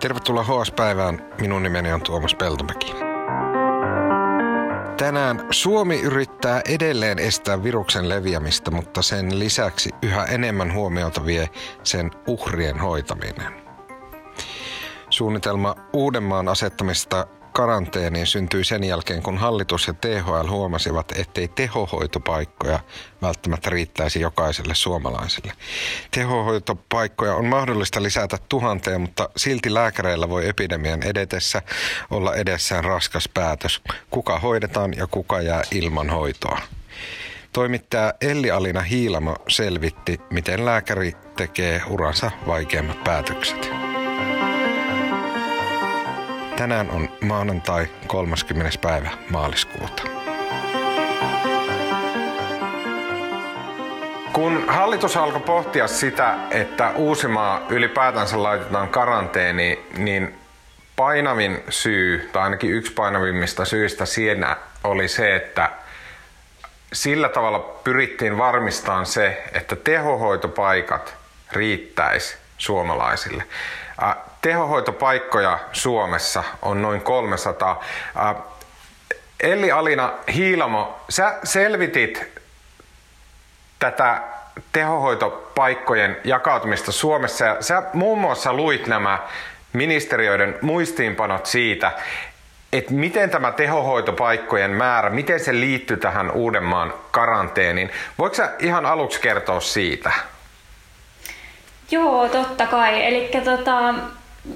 Tervetuloa HS-päivään. Minun nimeni on Tuomas Peltomäki. Tänään Suomi yrittää edelleen estää viruksen leviämistä, mutta sen lisäksi yhä enemmän huomiota vie sen uhrien hoitaminen. Suunnitelma Uudenmaan asettamista karanteeniin syntyi sen jälkeen, kun hallitus ja THL huomasivat, ettei tehohoitopaikkoja välttämättä riittäisi jokaiselle suomalaiselle. Tehohoitopaikkoja on mahdollista lisätä tuhanteen, mutta silti lääkäreillä voi epidemian edetessä olla edessään raskas päätös, kuka hoidetaan ja kuka jää ilman hoitoa. Toimittaja Elli-Alina Hiilamo selvitti, miten lääkäri tekee uransa vaikeimmat päätökset. Tänään on maanantai 30. päivä maaliskuuta. Kun hallitus alkoi pohtia sitä, että Uusimaa ylipäätänsä laitetaan karanteeniin, niin painavin syy, tai ainakin yksi painavimmista syistä siinä oli se, että sillä tavalla pyrittiin varmistamaan se, että tehohoitopaikat riittäisi suomalaisille tehohoitopaikkoja Suomessa on noin 300. Elli Alina Hiilamo, sä selvitit tätä tehohoitopaikkojen jakautumista Suomessa ja sä muun muassa luit nämä ministeriöiden muistiinpanot siitä, että miten tämä tehohoitopaikkojen määrä, miten se liittyy tähän Uudenmaan karanteeniin. Voiko sä ihan aluksi kertoa siitä? Joo, totta kai. Eli tota,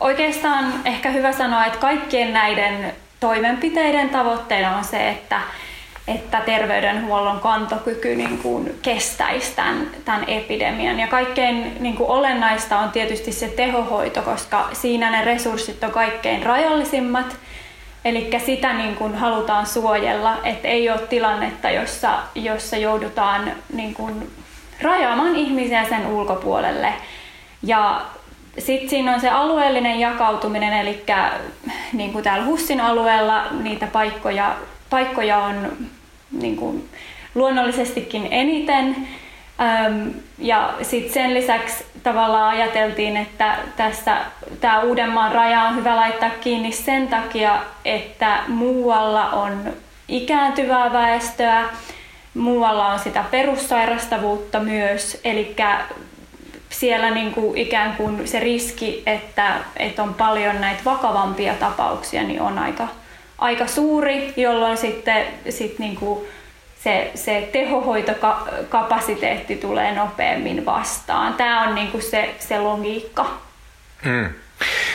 oikeastaan ehkä hyvä sanoa, että kaikkien näiden toimenpiteiden tavoitteena on se, että, että terveydenhuollon kantokyky niin kuin kestäisi tämän, tämän epidemian. Ja kaikkein niin kuin olennaista on tietysti se tehohoito, koska siinä ne resurssit on kaikkein rajallisimmat. Eli sitä niin kuin halutaan suojella, että ei ole tilannetta, jossa, jossa joudutaan niin kuin rajaamaan ihmisiä sen ulkopuolelle. Ja sitten siinä on se alueellinen jakautuminen, eli niin kuin täällä Hussin alueella niitä paikkoja, paikkoja on niin kuin luonnollisestikin eniten. Ja sitten sen lisäksi tavallaan ajateltiin, että tässä tämä Uudenmaan raja on hyvä laittaa kiinni sen takia, että muualla on ikääntyvää väestöä, muualla on sitä perussairastavuutta myös, eli siellä niin kuin ikään kuin se riski, että, että on paljon näitä vakavampia tapauksia, niin on aika, aika suuri, jolloin sitten sit niin kuin se, se tehohoitokapasiteetti tulee nopeammin vastaan. Tämä on niin kuin se, se logiikka. Hmm.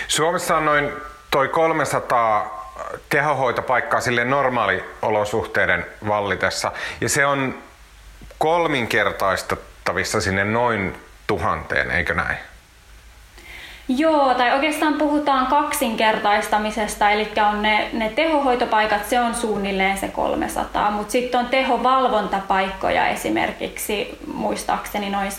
Suomessa on noin toi 300 tehohoitopaikkaa sille normaaliolosuhteiden vallitessa, ja se on kolminkertaistettavissa sinne noin tuhanteen, eikö näin? Joo, tai oikeastaan puhutaan kaksinkertaistamisesta, eli on ne, ne tehohoitopaikat, se on suunnilleen se 300, mutta sitten on tehovalvontapaikkoja esimerkiksi muistaakseni noin 150-200.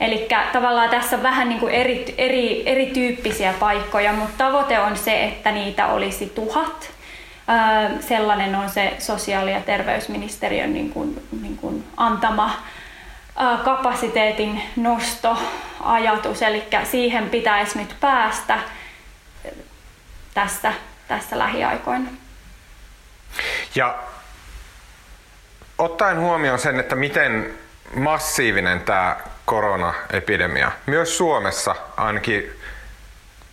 Eli tavallaan tässä on vähän niin kuin eri, eri, erityyppisiä paikkoja, mutta tavoite on se, että niitä olisi tuhat. sellainen on se sosiaali- ja terveysministeriön niin kuin, niin kuin antama kapasiteetin nostoajatus, eli siihen pitäisi nyt päästä tässä, tässä lähiaikoina. Ja ottaen huomioon sen, että miten massiivinen tämä koronaepidemia, myös Suomessa ainakin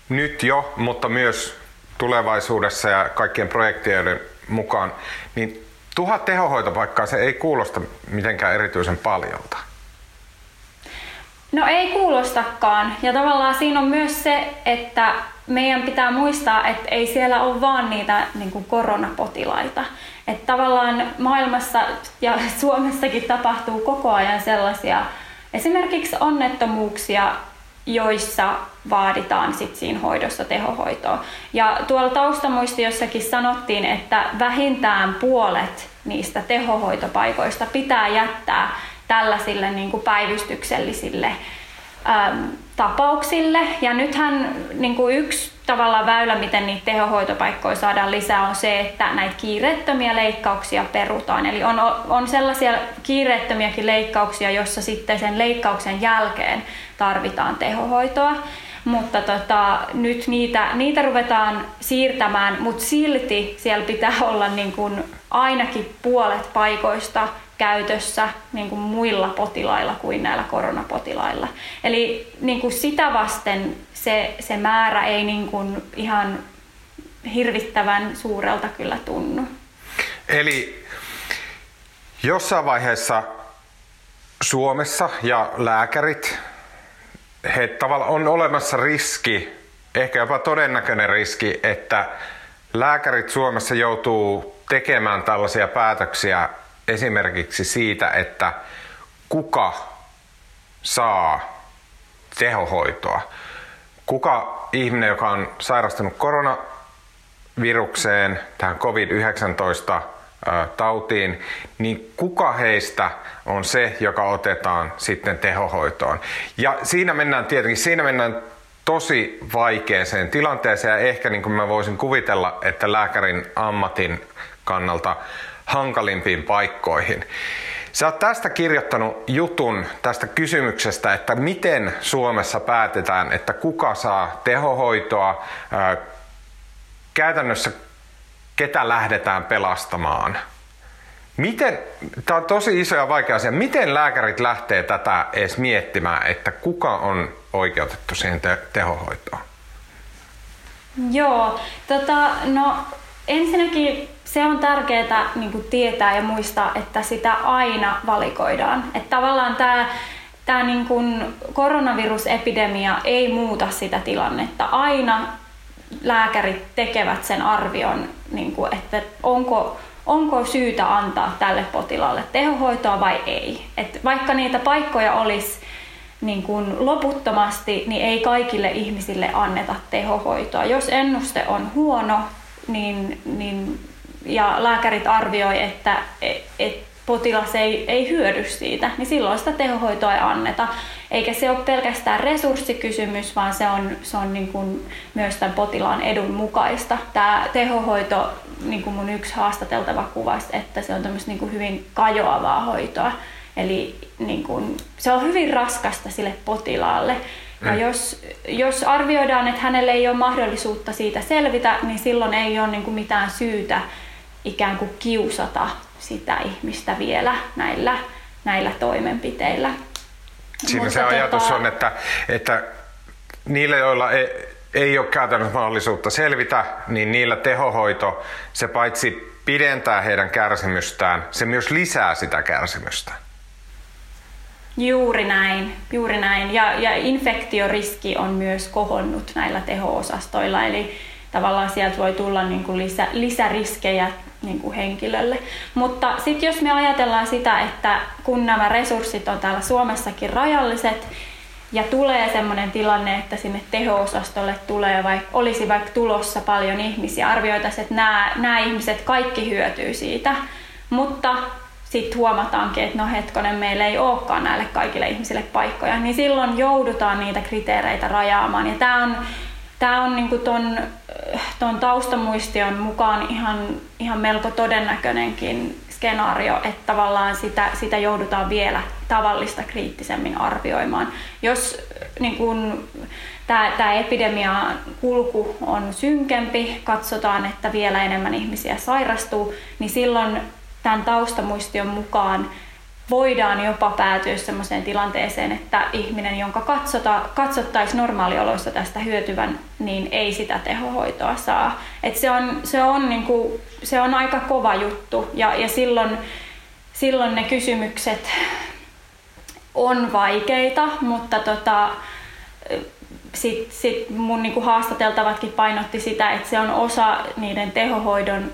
nyt jo, mutta myös tulevaisuudessa ja kaikkien projektien mukaan, niin tuhat tehohoitopaikkaa se ei kuulosta mitenkään erityisen paljolta. No ei kuulostakaan. Ja tavallaan siinä on myös se, että meidän pitää muistaa, että ei siellä ole vaan niitä niin kuin koronapotilaita. Että tavallaan maailmassa ja Suomessakin tapahtuu koko ajan sellaisia esimerkiksi onnettomuuksia, joissa vaaditaan sit siinä hoidossa tehohoitoa. Ja tuolla taustamuistiossakin sanottiin, että vähintään puolet niistä tehohoitopaikoista pitää jättää tällaisille niin kuin päivystyksellisille äm, tapauksille. Ja nythän niin kuin yksi tavalla väylä, miten niitä tehohoitopaikkoja saadaan lisää, on se, että näitä kiireettömiä leikkauksia perutaan. Eli on, on sellaisia kiireettömiäkin leikkauksia, jossa sitten sen leikkauksen jälkeen tarvitaan tehohoitoa. mutta tota, nyt niitä, niitä ruvetaan siirtämään, mutta silti siellä pitää olla niin kuin ainakin puolet paikoista käytössä niin kuin muilla potilailla kuin näillä koronapotilailla. Eli niin kuin sitä vasten se, se määrä ei niin kuin ihan hirvittävän suurelta kyllä tunnu. Eli jossain vaiheessa Suomessa ja lääkärit, he tavallaan on olemassa riski, ehkä jopa todennäköinen riski, että lääkärit Suomessa joutuu tekemään tällaisia päätöksiä esimerkiksi siitä, että kuka saa tehohoitoa. Kuka ihminen, joka on sairastunut koronavirukseen, tähän COVID-19 tautiin, niin kuka heistä on se, joka otetaan sitten tehohoitoon. Ja siinä mennään tietenkin, siinä mennään tosi vaikeeseen tilanteeseen ja ehkä niin kuin mä voisin kuvitella, että lääkärin ammatin kannalta hankalimpiin paikkoihin. Sä oot tästä kirjoittanut jutun tästä kysymyksestä, että miten Suomessa päätetään, että kuka saa tehohoitoa, käytännössä ketä lähdetään pelastamaan. Miten, tämä on tosi iso ja vaikea asia, miten lääkärit lähtee tätä edes miettimään, että kuka on oikeutettu siihen te- tehohoitoon? Joo, tota, no ensinnäkin se on tärkeää niin tietää ja muistaa, että sitä aina valikoidaan. Että tavallaan tämä tämä niin kuin koronavirusepidemia ei muuta sitä tilannetta. Aina lääkärit tekevät sen arvion, niin kuin, että onko, onko syytä antaa tälle potilaalle tehohoitoa vai ei. Et vaikka niitä paikkoja olisi niin kuin loputtomasti, niin ei kaikille ihmisille anneta tehohoitoa. Jos ennuste on huono, niin, niin ja lääkärit arvioi, että et potilas ei, ei hyödy siitä, niin silloin sitä tehohoitoa ei anneta. Eikä se ole pelkästään resurssikysymys, vaan se on, se on niin kuin myös tämän potilaan edun mukaista. Tämä tehohoito, niin kuin mun yksi haastateltava kuvasi, että se on niin kuin hyvin kajoavaa hoitoa. Eli niin kuin, se on hyvin raskasta sille potilaalle. Ja mm. jos, jos arvioidaan, että hänelle ei ole mahdollisuutta siitä selvitä, niin silloin ei ole niin kuin mitään syytä ikään kuin kiusata sitä ihmistä vielä näillä, näillä toimenpiteillä. Siinä Mutta se tota... ajatus on, että, että niille, joilla ei, ei ole käytännössä mahdollisuutta selvitä, niin niillä tehohoito, se paitsi pidentää heidän kärsimystään, se myös lisää sitä kärsimystä. Juuri näin, juuri näin. Ja, ja infektioriski on myös kohonnut näillä teho-osastoilla, eli tavallaan sieltä voi tulla niin kuin lisä, lisäriskejä niin kuin henkilölle. Mutta sitten jos me ajatellaan sitä, että kun nämä resurssit on täällä Suomessakin rajalliset, ja tulee sellainen tilanne, että sinne teho-osastolle tulee, vaikka olisi vaikka tulossa paljon ihmisiä, arvioitaisiin, että nämä, nämä ihmiset kaikki hyötyy siitä, mutta sitten huomataankin, että no hetkonen, meillä ei olekaan näille kaikille ihmisille paikkoja, niin silloin joudutaan niitä kriteereitä rajaamaan. Ja tämä on tämä on niin ton, ton taustamuistion mukaan ihan, ihan melko todennäköinenkin skenaario, että tavallaan sitä, sitä joudutaan vielä tavallista kriittisemmin arvioimaan. Jos niin kun, tämä, tämä epidemian kulku on synkempi, katsotaan, että vielä enemmän ihmisiä sairastuu, niin silloin tämän taustamuistion mukaan voidaan jopa päätyä sellaiseen tilanteeseen, että ihminen, jonka katsota, katsottaisiin normaalioloissa tästä hyötyvän, niin ei sitä tehohoitoa saa. Et se, on, se, on niinku, se on aika kova juttu ja, ja silloin, silloin ne kysymykset on vaikeita, mutta tota, sit, sit mun niinku haastateltavatkin painotti sitä, että se on osa niiden tehohoidon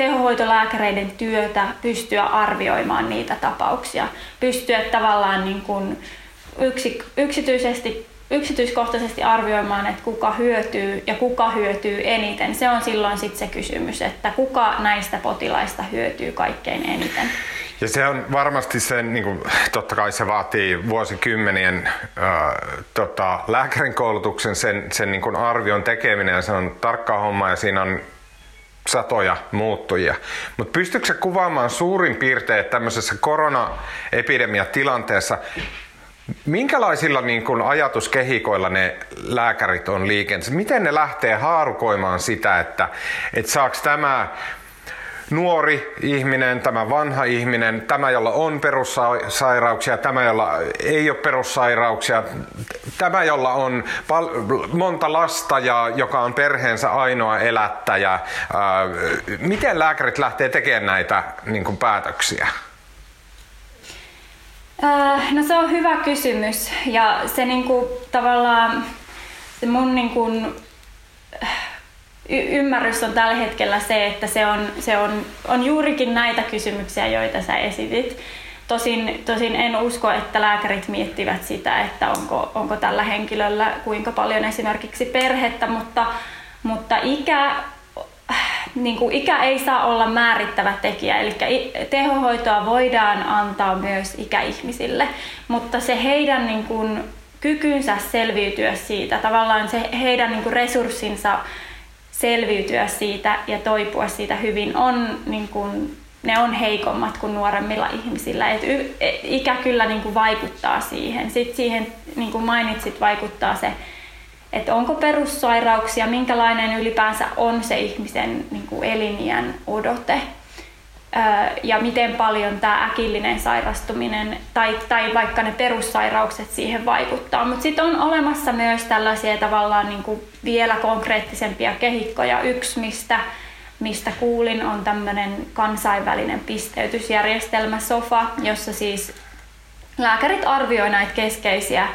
tehohoitolääkäreiden työtä pystyä arvioimaan niitä tapauksia, pystyä tavallaan niin kuin yksi, yksityisesti, yksityiskohtaisesti arvioimaan, että kuka hyötyy ja kuka hyötyy eniten. Se on silloin sitten se kysymys, että kuka näistä potilaista hyötyy kaikkein eniten. Ja se on varmasti se, niin kuin, totta kai se vaatii vuosikymmenien äh, tota, lääkärin koulutuksen, sen, sen niin kuin arvion tekeminen ja se on tarkka homma ja siinä on satoja muuttujia. Mutta pystytkö se kuvaamaan suurin piirtein tämmöisessä koronaepidemiatilanteessa, Minkälaisilla niin kuin ajatuskehikoilla ne lääkärit on liikenteessä? Miten ne lähtee haarukoimaan sitä, että, että saako tämä nuori ihminen, tämä vanha ihminen, tämä jolla on perussairauksia, tämä jolla ei ole perussairauksia, tämä jolla on pal- monta lasta ja joka on perheensä ainoa elättäjä. Ää, miten lääkärit lähtee tekemään näitä niin kuin, päätöksiä? no se on hyvä kysymys ja se niinku, tavallaan se mun niinku, y- ymmärrys on tällä hetkellä se, että se on, se on, on juurikin näitä kysymyksiä, joita sä esitit. Tosin, tosin en usko, että lääkärit miettivät sitä, että onko, onko tällä henkilöllä kuinka paljon esimerkiksi perhettä, mutta, mutta ikä, niin kuin ikä ei saa olla määrittävä tekijä. Eli tehohoitoa voidaan antaa myös ikäihmisille, mutta se heidän niin kuin, kykynsä selviytyä siitä, tavallaan se heidän niin kuin, resurssinsa selviytyä siitä ja toipua siitä hyvin on niin kuin, ne on heikommat kuin nuoremmilla ihmisillä. Et et ikä kyllä niin kuin vaikuttaa siihen. Sitten siihen, niin kuin mainitsit, vaikuttaa se, että onko perussairauksia, minkälainen ylipäänsä on se ihmisen niin kuin eliniän odote ja miten paljon tämä äkillinen sairastuminen tai, tai vaikka ne perussairaukset siihen vaikuttaa. Mutta sitten on olemassa myös tällaisia tavallaan niin kuin vielä konkreettisempia kehikkoja. Yksi, mistä, mistä kuulin, on tämmöinen kansainvälinen pisteytysjärjestelmä SOFA, jossa siis lääkärit arvioivat näitä keskeisiä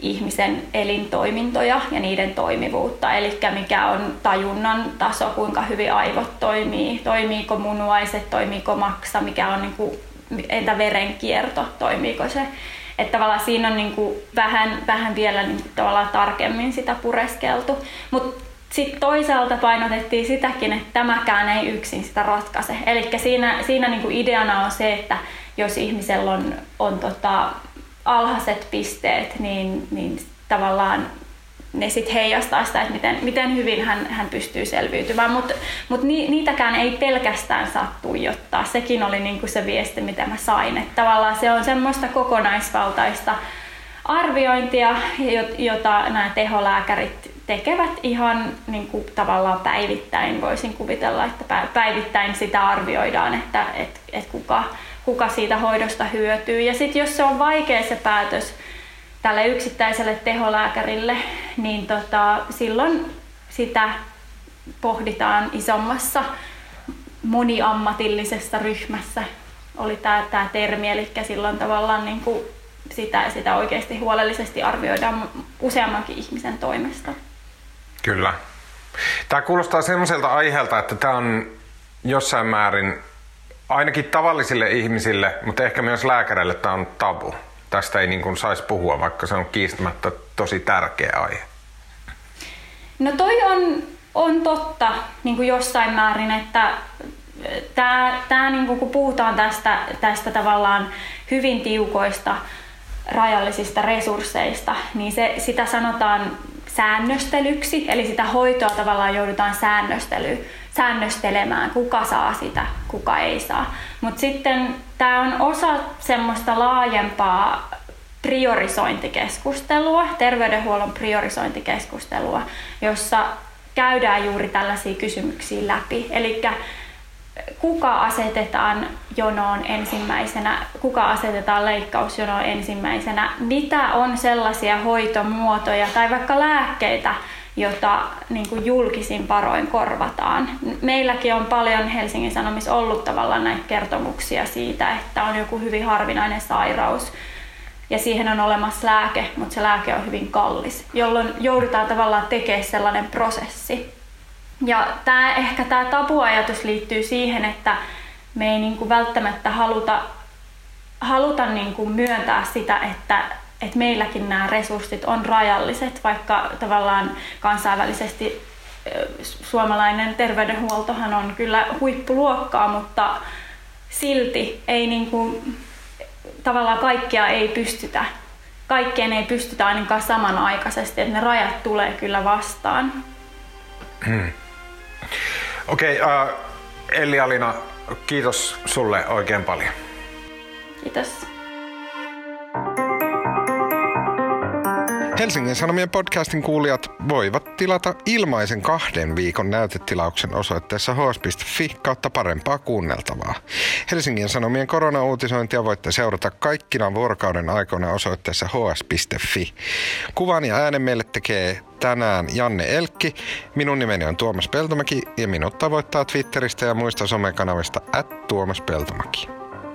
ihmisen elintoimintoja ja niiden toimivuutta, eli mikä on tajunnan taso, kuinka hyvin aivot toimii, toimiiko munuaiset, toimiiko maksa, mikä on niin kuin, entä verenkierto, toimiiko se. Että tavallaan siinä on niin kuin vähän, vähän vielä niin kuin tavallaan tarkemmin sitä pureskeltu. Mutta sitten toisaalta painotettiin sitäkin, että tämäkään ei yksin sitä ratkaise. Eli siinä, siinä niin kuin ideana on se, että jos ihmisellä on, on tota, alhaiset pisteet, niin, niin tavallaan ne sitten heijastaa sitä, että miten, miten hyvin hän, hän pystyy selviytymään. Mutta mut ni, niitäkään ei pelkästään saa tuijottaa. Sekin oli niinku se viesti, mitä mä sain. Että tavallaan se on semmoista kokonaisvaltaista arviointia, jota nämä teholääkärit tekevät ihan niin kuin tavallaan päivittäin. Voisin kuvitella, että päivittäin sitä arvioidaan, että, että, että kuka, kuka siitä hoidosta hyötyy. Ja sitten jos se on vaikea se päätös tälle yksittäiselle teholääkärille, niin tota, silloin sitä pohditaan isommassa moniammatillisessa ryhmässä oli tämä, tämä termi, eli silloin tavallaan niin kuin sitä, sitä oikeasti huolellisesti arvioidaan useammankin ihmisen toimesta. Kyllä. Tämä kuulostaa semmoiselta aiheelta, että tämä on jossain määrin ainakin tavallisille ihmisille, mutta ehkä myös lääkäreille tämä on tabu. Tästä ei niin kuin saisi puhua, vaikka se on kiistämättä tosi tärkeä aihe. No toi on, on totta niin kuin jossain määrin, että tämä, tämä niin kuin kun puhutaan tästä, tästä tavallaan hyvin tiukoista rajallisista resursseista, niin se, sitä sanotaan säännöstelyksi, eli sitä hoitoa tavallaan joudutaan säännöstelyyn säännöstelemään, kuka saa sitä, kuka ei saa. Mutta sitten tämä on osa semmoista laajempaa priorisointikeskustelua, terveydenhuollon priorisointikeskustelua, jossa käydään juuri tällaisia kysymyksiä läpi. Eli kuka asetetaan jonoon ensimmäisenä, kuka asetetaan leikkausjonoon ensimmäisenä, mitä on sellaisia hoitomuotoja tai vaikka lääkkeitä, jota niin kuin julkisin varoin korvataan. Meilläkin on paljon Helsingin Sanomissa ollut tavallaan näitä kertomuksia siitä, että on joku hyvin harvinainen sairaus ja siihen on olemassa lääke, mutta se lääke on hyvin kallis, jolloin joudutaan tavallaan tekemään sellainen prosessi. Ja tämä, ehkä tämä tabuajatus liittyy siihen, että me ei niin kuin välttämättä haluta, haluta niin kuin myöntää sitä, että että meilläkin nämä resurssit on rajalliset, vaikka tavallaan kansainvälisesti suomalainen terveydenhuoltohan on kyllä huippuluokkaa, mutta silti ei niin kuin, tavallaan kaikkea ei pystytä. Kaikkeen ei pystytä ainakaan samanaikaisesti, että ne rajat tulee kyllä vastaan. Hmm. Okei, okay, uh, Elli-Alina, kiitos sulle oikein paljon. Kiitos. Helsingin Sanomien podcastin kuulijat voivat tilata ilmaisen kahden viikon näytetilauksen osoitteessa hs.fi kautta parempaa kuunneltavaa. Helsingin Sanomien koronauutisointia voitte seurata kaikkina vuorokauden aikoina osoitteessa hs.fi. Kuvan ja äänen meille tekee tänään Janne Elkki. Minun nimeni on Tuomas Peltomäki ja minut tavoittaa Twitteristä ja muista somekanavista at Tuomas Peltomäki.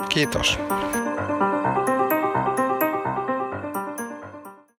Kiitos.